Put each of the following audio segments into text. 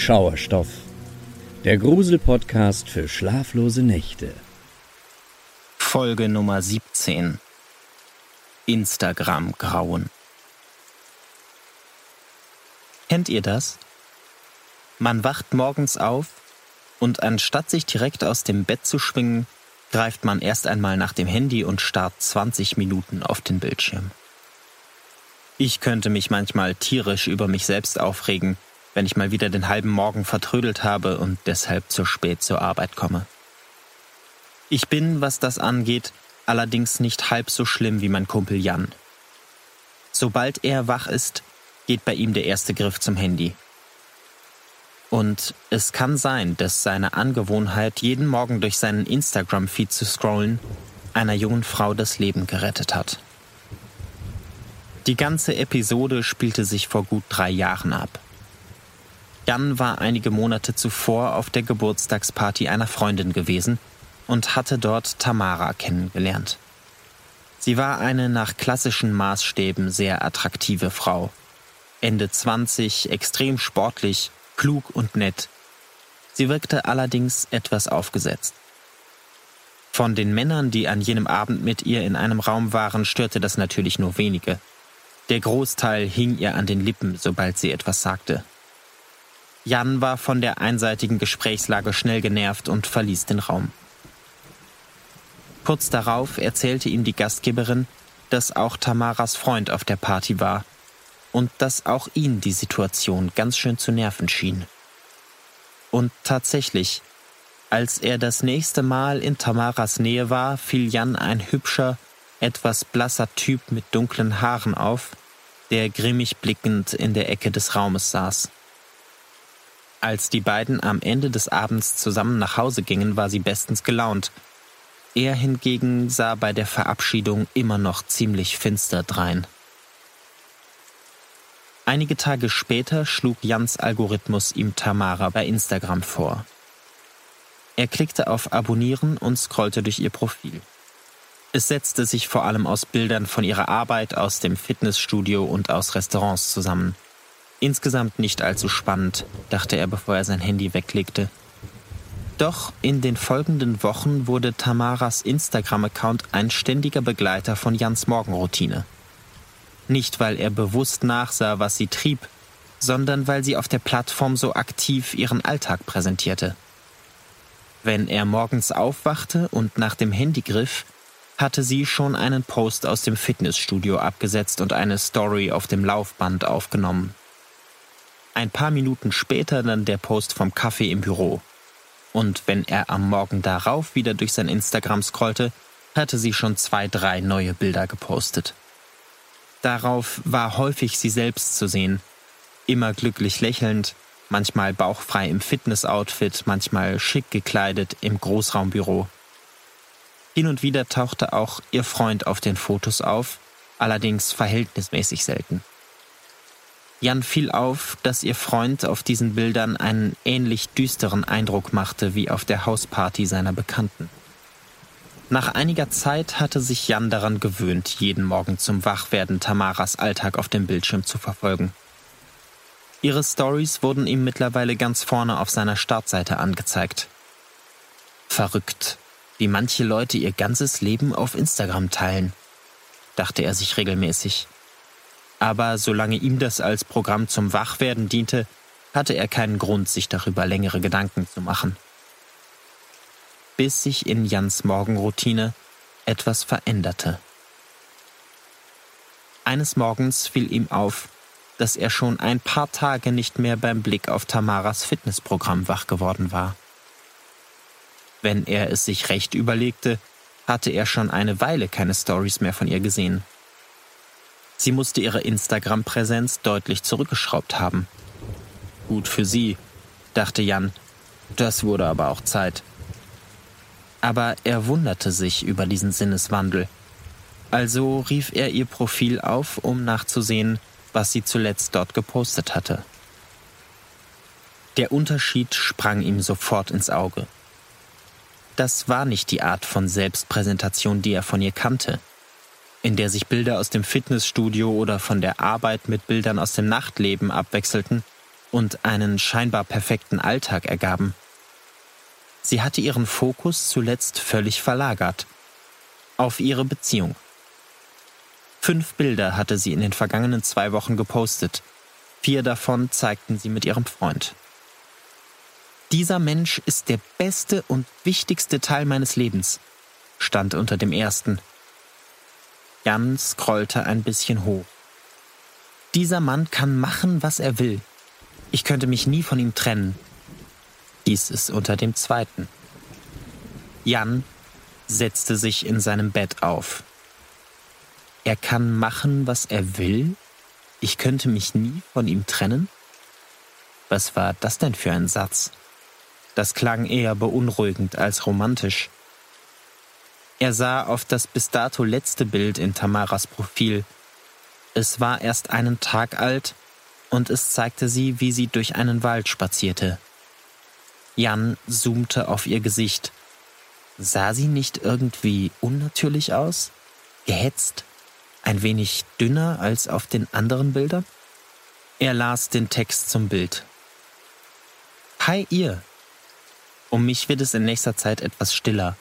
Schauerstoff, der Grusel-Podcast für schlaflose Nächte. Folge Nummer 17 Instagram Grauen. Kennt ihr das? Man wacht morgens auf und anstatt sich direkt aus dem Bett zu schwingen, greift man erst einmal nach dem Handy und starrt 20 Minuten auf den Bildschirm. Ich könnte mich manchmal tierisch über mich selbst aufregen, wenn ich mal wieder den halben Morgen vertrödelt habe und deshalb zu spät zur Arbeit komme. Ich bin, was das angeht, allerdings nicht halb so schlimm wie mein Kumpel Jan. Sobald er wach ist, geht bei ihm der erste Griff zum Handy. Und es kann sein, dass seine Angewohnheit, jeden Morgen durch seinen Instagram-Feed zu scrollen, einer jungen Frau das Leben gerettet hat. Die ganze Episode spielte sich vor gut drei Jahren ab. Jan war einige Monate zuvor auf der Geburtstagsparty einer Freundin gewesen und hatte dort Tamara kennengelernt. Sie war eine nach klassischen Maßstäben sehr attraktive Frau. Ende 20, extrem sportlich, klug und nett. Sie wirkte allerdings etwas aufgesetzt. Von den Männern, die an jenem Abend mit ihr in einem Raum waren, störte das natürlich nur wenige. Der Großteil hing ihr an den Lippen, sobald sie etwas sagte. Jan war von der einseitigen Gesprächslage schnell genervt und verließ den Raum. Kurz darauf erzählte ihm die Gastgeberin, dass auch Tamaras Freund auf der Party war und dass auch ihn die Situation ganz schön zu nerven schien. Und tatsächlich, als er das nächste Mal in Tamaras Nähe war, fiel Jan ein hübscher, etwas blasser Typ mit dunklen Haaren auf, der grimmig blickend in der Ecke des Raumes saß. Als die beiden am Ende des Abends zusammen nach Hause gingen, war sie bestens gelaunt. Er hingegen sah bei der Verabschiedung immer noch ziemlich finster drein. Einige Tage später schlug Jans Algorithmus ihm Tamara bei Instagram vor. Er klickte auf Abonnieren und scrollte durch ihr Profil. Es setzte sich vor allem aus Bildern von ihrer Arbeit aus dem Fitnessstudio und aus Restaurants zusammen. Insgesamt nicht allzu spannend, dachte er, bevor er sein Handy weglegte. Doch in den folgenden Wochen wurde Tamaras Instagram-Account ein ständiger Begleiter von Jans Morgenroutine. Nicht, weil er bewusst nachsah, was sie trieb, sondern weil sie auf der Plattform so aktiv ihren Alltag präsentierte. Wenn er morgens aufwachte und nach dem Handy griff, hatte sie schon einen Post aus dem Fitnessstudio abgesetzt und eine Story auf dem Laufband aufgenommen. Ein paar Minuten später dann der Post vom Kaffee im Büro. Und wenn er am Morgen darauf wieder durch sein Instagram scrollte, hatte sie schon zwei, drei neue Bilder gepostet. Darauf war häufig sie selbst zu sehen, immer glücklich lächelnd, manchmal bauchfrei im Fitnessoutfit, manchmal schick gekleidet im Großraumbüro. Hin und wieder tauchte auch ihr Freund auf den Fotos auf, allerdings verhältnismäßig selten. Jan fiel auf, dass ihr Freund auf diesen Bildern einen ähnlich düsteren Eindruck machte wie auf der Hausparty seiner Bekannten. Nach einiger Zeit hatte sich Jan daran gewöhnt, jeden Morgen zum Wachwerden Tamaras Alltag auf dem Bildschirm zu verfolgen. Ihre Stories wurden ihm mittlerweile ganz vorne auf seiner Startseite angezeigt. Verrückt, wie manche Leute ihr ganzes Leben auf Instagram teilen, dachte er sich regelmäßig aber solange ihm das als Programm zum Wachwerden diente, hatte er keinen Grund, sich darüber längere Gedanken zu machen. Bis sich in Jans Morgenroutine etwas veränderte. Eines Morgens fiel ihm auf, dass er schon ein paar Tage nicht mehr beim Blick auf Tamaras Fitnessprogramm wach geworden war. Wenn er es sich recht überlegte, hatte er schon eine Weile keine Stories mehr von ihr gesehen. Sie musste ihre Instagram-Präsenz deutlich zurückgeschraubt haben. Gut für sie, dachte Jan. Das wurde aber auch Zeit. Aber er wunderte sich über diesen Sinneswandel. Also rief er ihr Profil auf, um nachzusehen, was sie zuletzt dort gepostet hatte. Der Unterschied sprang ihm sofort ins Auge. Das war nicht die Art von Selbstpräsentation, die er von ihr kannte in der sich Bilder aus dem Fitnessstudio oder von der Arbeit mit Bildern aus dem Nachtleben abwechselten, und einen scheinbar perfekten Alltag ergaben. Sie hatte ihren Fokus zuletzt völlig verlagert auf ihre Beziehung. Fünf Bilder hatte sie in den vergangenen zwei Wochen gepostet. Vier davon zeigten sie mit ihrem Freund. Dieser Mensch ist der beste und wichtigste Teil meines Lebens, stand unter dem ersten. Jan scrollte ein bisschen hoch. Dieser Mann kann machen, was er will. Ich könnte mich nie von ihm trennen. Dies ist unter dem zweiten. Jan setzte sich in seinem Bett auf. Er kann machen, was er will? Ich könnte mich nie von ihm trennen? Was war das denn für ein Satz? Das klang eher beunruhigend als romantisch. Er sah auf das bis dato letzte Bild in Tamaras Profil. Es war erst einen Tag alt und es zeigte sie, wie sie durch einen Wald spazierte. Jan zoomte auf ihr Gesicht. Sah sie nicht irgendwie unnatürlich aus? Gehetzt? Ein wenig dünner als auf den anderen Bildern? Er las den Text zum Bild. Hi ihr. Um mich wird es in nächster Zeit etwas stiller.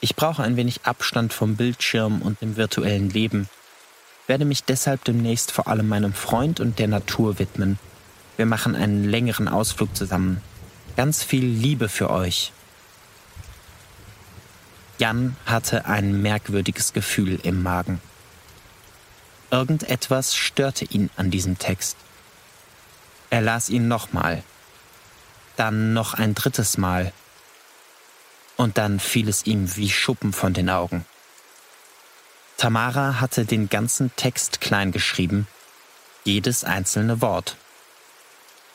Ich brauche ein wenig Abstand vom Bildschirm und dem virtuellen Leben. Werde mich deshalb demnächst vor allem meinem Freund und der Natur widmen. Wir machen einen längeren Ausflug zusammen. Ganz viel Liebe für euch. Jan hatte ein merkwürdiges Gefühl im Magen. Irgendetwas störte ihn an diesem Text. Er las ihn nochmal, dann noch ein drittes Mal, und dann fiel es ihm wie Schuppen von den Augen. Tamara hatte den ganzen Text klein geschrieben, jedes einzelne Wort.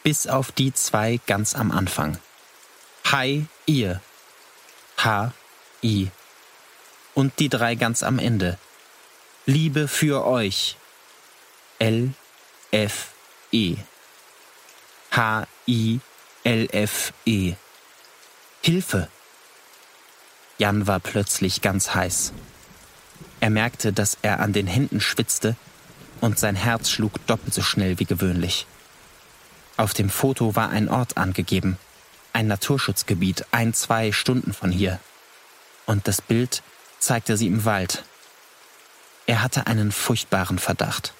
Bis auf die zwei ganz am Anfang. Hi, ihr. H, I. Und die drei ganz am Ende. Liebe für euch. L, F, E. H, I, L, F, E. Hilfe! Jan war plötzlich ganz heiß. Er merkte, dass er an den Händen schwitzte und sein Herz schlug doppelt so schnell wie gewöhnlich. Auf dem Foto war ein Ort angegeben, ein Naturschutzgebiet, ein, zwei Stunden von hier. Und das Bild zeigte sie im Wald, er hatte einen furchtbaren Verdacht.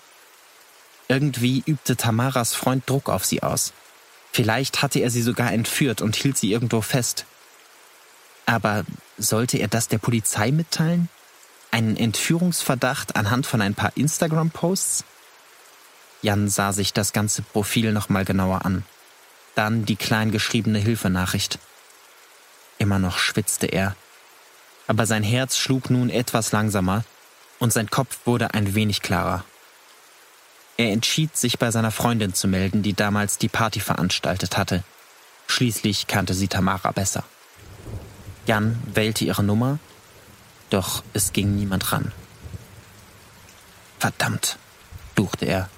Irgendwie übte Tamaras Freund Druck auf sie aus. Vielleicht hatte er sie sogar entführt und hielt sie irgendwo fest. Aber sollte er das der Polizei mitteilen? Einen Entführungsverdacht anhand von ein paar Instagram-Posts? Jan sah sich das ganze Profil nochmal genauer an. Dann die klein geschriebene Hilfenachricht. Immer noch schwitzte er. Aber sein Herz schlug nun etwas langsamer und sein Kopf wurde ein wenig klarer. Er entschied, sich bei seiner Freundin zu melden, die damals die Party veranstaltet hatte. Schließlich kannte sie Tamara besser. Jan wählte ihre Nummer, doch es ging niemand ran. Verdammt, duchte er.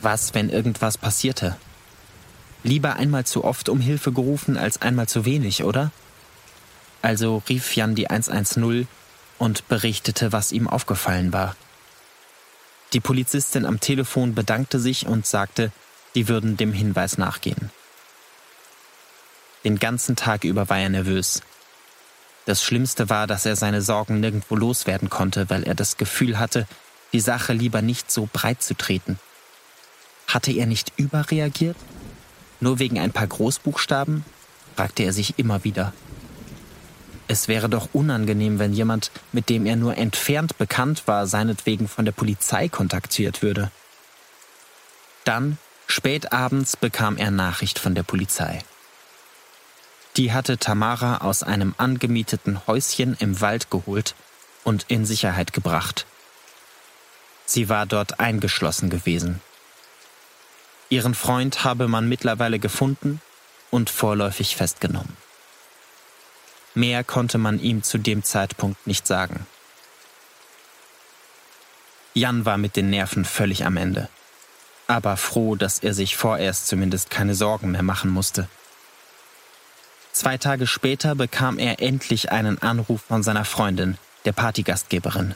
Was, wenn irgendwas passierte? Lieber einmal zu oft um Hilfe gerufen als einmal zu wenig, oder? Also rief Jan die 110 und berichtete, was ihm aufgefallen war. Die Polizistin am Telefon bedankte sich und sagte, die würden dem Hinweis nachgehen. Den ganzen Tag über war er nervös. Das Schlimmste war, dass er seine Sorgen nirgendwo loswerden konnte, weil er das Gefühl hatte, die Sache lieber nicht so breit zu treten. Hatte er nicht überreagiert? Nur wegen ein paar Großbuchstaben? fragte er sich immer wieder. Es wäre doch unangenehm, wenn jemand, mit dem er nur entfernt bekannt war, seinetwegen von der Polizei kontaktiert würde. Dann, spät abends, bekam er Nachricht von der Polizei. Die hatte Tamara aus einem angemieteten Häuschen im Wald geholt und in Sicherheit gebracht. Sie war dort eingeschlossen gewesen. Ihren Freund habe man mittlerweile gefunden und vorläufig festgenommen. Mehr konnte man ihm zu dem Zeitpunkt nicht sagen. Jan war mit den Nerven völlig am Ende, aber froh, dass er sich vorerst zumindest keine Sorgen mehr machen musste. Zwei Tage später bekam er endlich einen Anruf von seiner Freundin, der Partygastgeberin.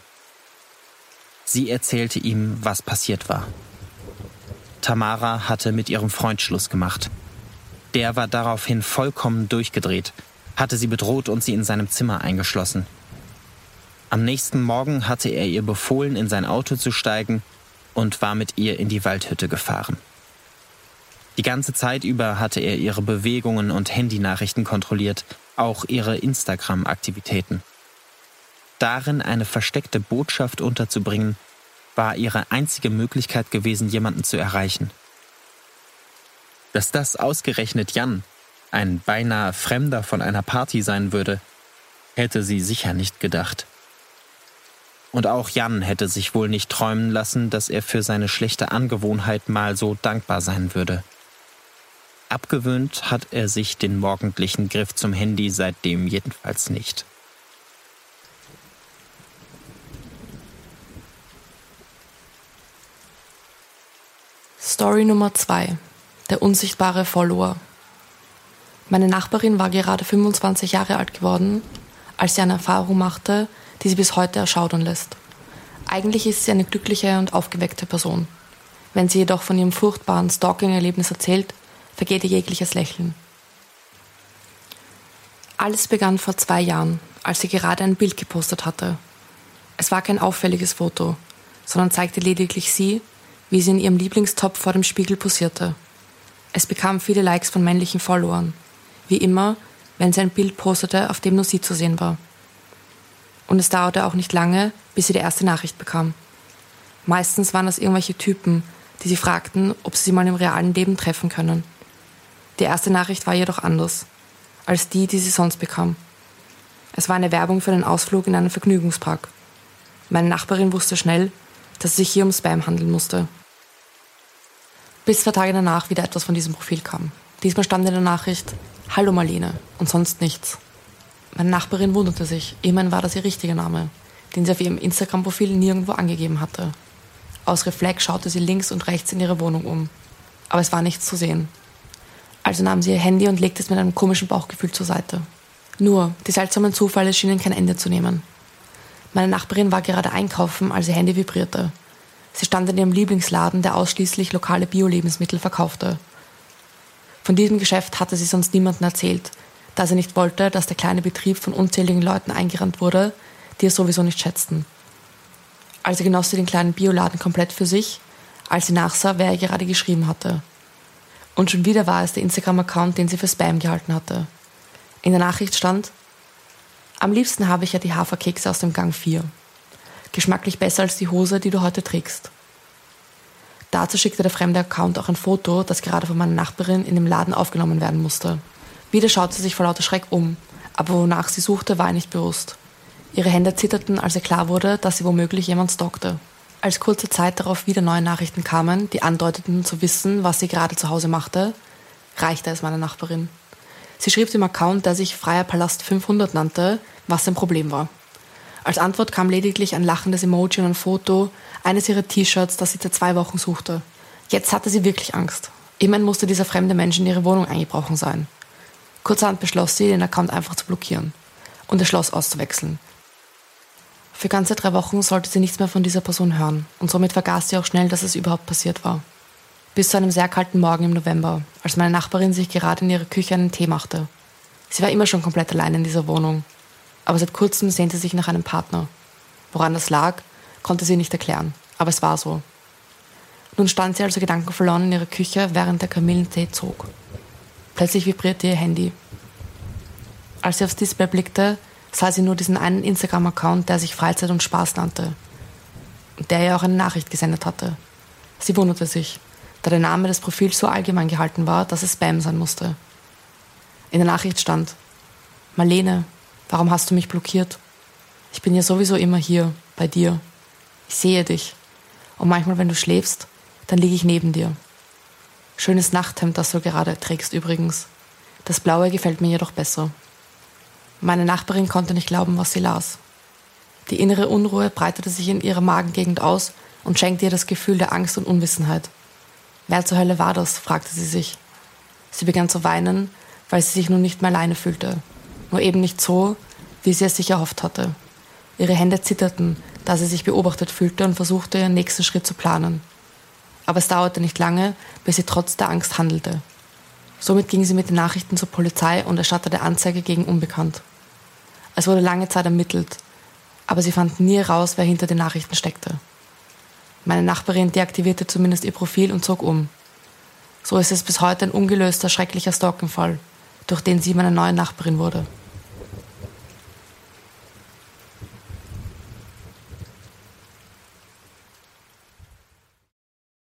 Sie erzählte ihm, was passiert war. Tamara hatte mit ihrem Freund Schluss gemacht. Der war daraufhin vollkommen durchgedreht, hatte sie bedroht und sie in seinem Zimmer eingeschlossen. Am nächsten Morgen hatte er ihr befohlen, in sein Auto zu steigen und war mit ihr in die Waldhütte gefahren. Die ganze Zeit über hatte er ihre Bewegungen und Handynachrichten kontrolliert, auch ihre Instagram-Aktivitäten. Darin eine versteckte Botschaft unterzubringen, war ihre einzige Möglichkeit gewesen, jemanden zu erreichen. Dass das ausgerechnet Jan, ein beinahe Fremder von einer Party sein würde, hätte sie sicher nicht gedacht. Und auch Jan hätte sich wohl nicht träumen lassen, dass er für seine schlechte Angewohnheit mal so dankbar sein würde. Abgewöhnt hat er sich den morgendlichen Griff zum Handy seitdem jedenfalls nicht. Story Nummer 2. Der unsichtbare Follower. Meine Nachbarin war gerade 25 Jahre alt geworden, als sie eine Erfahrung machte, die sie bis heute erschaudern lässt. Eigentlich ist sie eine glückliche und aufgeweckte Person. Wenn sie jedoch von ihrem furchtbaren Stalking-Erlebnis erzählt, vergeht ihr jegliches Lächeln. Alles begann vor zwei Jahren, als sie gerade ein Bild gepostet hatte. Es war kein auffälliges Foto, sondern zeigte lediglich sie, wie sie in ihrem Lieblingstopf vor dem Spiegel posierte. Es bekam viele Likes von männlichen Followern, wie immer, wenn sie ein Bild postete, auf dem nur sie zu sehen war. Und es dauerte auch nicht lange, bis sie die erste Nachricht bekam. Meistens waren das irgendwelche Typen, die sie fragten, ob sie sie mal im realen Leben treffen können. Die erste Nachricht war jedoch anders als die, die sie sonst bekam. Es war eine Werbung für einen Ausflug in einen Vergnügungspark. Meine Nachbarin wusste schnell, dass es sich hier um Spam handeln musste. Bis zwei Tage danach wieder etwas von diesem Profil kam. Diesmal stand in der Nachricht Hallo Marlene und sonst nichts. Meine Nachbarin wunderte sich. Immerhin war das ihr richtiger Name, den sie auf ihrem Instagram-Profil nirgendwo angegeben hatte. Aus Reflex schaute sie links und rechts in ihre Wohnung um. Aber es war nichts zu sehen. Also nahm sie ihr Handy und legte es mit einem komischen Bauchgefühl zur Seite. Nur, die seltsamen Zufälle schienen kein Ende zu nehmen. Meine Nachbarin war gerade einkaufen, als ihr Handy vibrierte. Sie stand in ihrem Lieblingsladen, der ausschließlich lokale Bio-Lebensmittel verkaufte. Von diesem Geschäft hatte sie sonst niemandem erzählt, da sie nicht wollte, dass der kleine Betrieb von unzähligen Leuten eingerannt wurde, die es sowieso nicht schätzten. Also genoss sie den kleinen Bioladen komplett für sich, als sie nachsah, wer ihr gerade geschrieben hatte. Und schon wieder war es der Instagram-Account, den sie für Spam gehalten hatte. In der Nachricht stand, am liebsten habe ich ja die Haferkekse aus dem Gang 4. Geschmacklich besser als die Hose, die du heute trägst. Dazu schickte der fremde Account auch ein Foto, das gerade von meiner Nachbarin in dem Laden aufgenommen werden musste. Wieder schaute sie sich vor lauter Schreck um, aber wonach sie suchte, war ihr nicht bewusst. Ihre Hände zitterten, als ihr klar wurde, dass sie womöglich jemand stalkte. Als kurze Zeit darauf wieder neue Nachrichten kamen, die andeuteten zu wissen, was sie gerade zu Hause machte, reichte es meiner Nachbarin. Sie schrieb dem Account, der sich Freier Palast 500 nannte, was sein Problem war. Als Antwort kam lediglich ein lachendes Emoji und ein Foto eines ihrer T-Shirts, das sie seit zwei Wochen suchte. Jetzt hatte sie wirklich Angst. Immerhin musste dieser fremde Mensch in ihre Wohnung eingebrochen sein. Kurzerhand beschloss sie, den Account einfach zu blockieren und das Schloss auszuwechseln. Für ganze drei Wochen sollte sie nichts mehr von dieser Person hören und somit vergaß sie auch schnell, dass es überhaupt passiert war. Bis zu einem sehr kalten Morgen im November, als meine Nachbarin sich gerade in ihrer Küche einen Tee machte. Sie war immer schon komplett allein in dieser Wohnung, aber seit kurzem sehnte sie sich nach einem Partner. Woran das lag, konnte sie nicht erklären, aber es war so. Nun stand sie also gedankenverloren in ihrer Küche, während der Kamillentee zog. Plötzlich vibrierte ihr Handy. Als sie aufs Display blickte, sah sie nur diesen einen Instagram-Account, der sich Freizeit und Spaß nannte. Und der ihr auch eine Nachricht gesendet hatte. Sie wunderte sich, da der Name des Profils so allgemein gehalten war, dass es Spam sein musste. In der Nachricht stand, Marlene, warum hast du mich blockiert? Ich bin ja sowieso immer hier, bei dir. Ich sehe dich. Und manchmal, wenn du schläfst, dann liege ich neben dir. Schönes Nachthemd, das du gerade trägst übrigens. Das blaue gefällt mir jedoch besser. Meine Nachbarin konnte nicht glauben, was sie las. Die innere Unruhe breitete sich in ihrer Magengegend aus und schenkte ihr das Gefühl der Angst und Unwissenheit. Wer zur Hölle war das? fragte sie sich. Sie begann zu weinen, weil sie sich nun nicht mehr alleine fühlte. Nur eben nicht so, wie sie es sich erhofft hatte. Ihre Hände zitterten, da sie sich beobachtet fühlte und versuchte, ihren nächsten Schritt zu planen. aber es dauerte nicht lange, bis sie trotz der Angst handelte. Somit ging sie mit den Nachrichten zur Polizei und erstattete Anzeige gegen Unbekannt. Es wurde lange Zeit ermittelt, aber sie fanden nie heraus, wer hinter den Nachrichten steckte. Meine Nachbarin deaktivierte zumindest ihr Profil und zog um. So ist es bis heute ein ungelöster, schrecklicher Stalking-Fall, durch den sie meine neue Nachbarin wurde.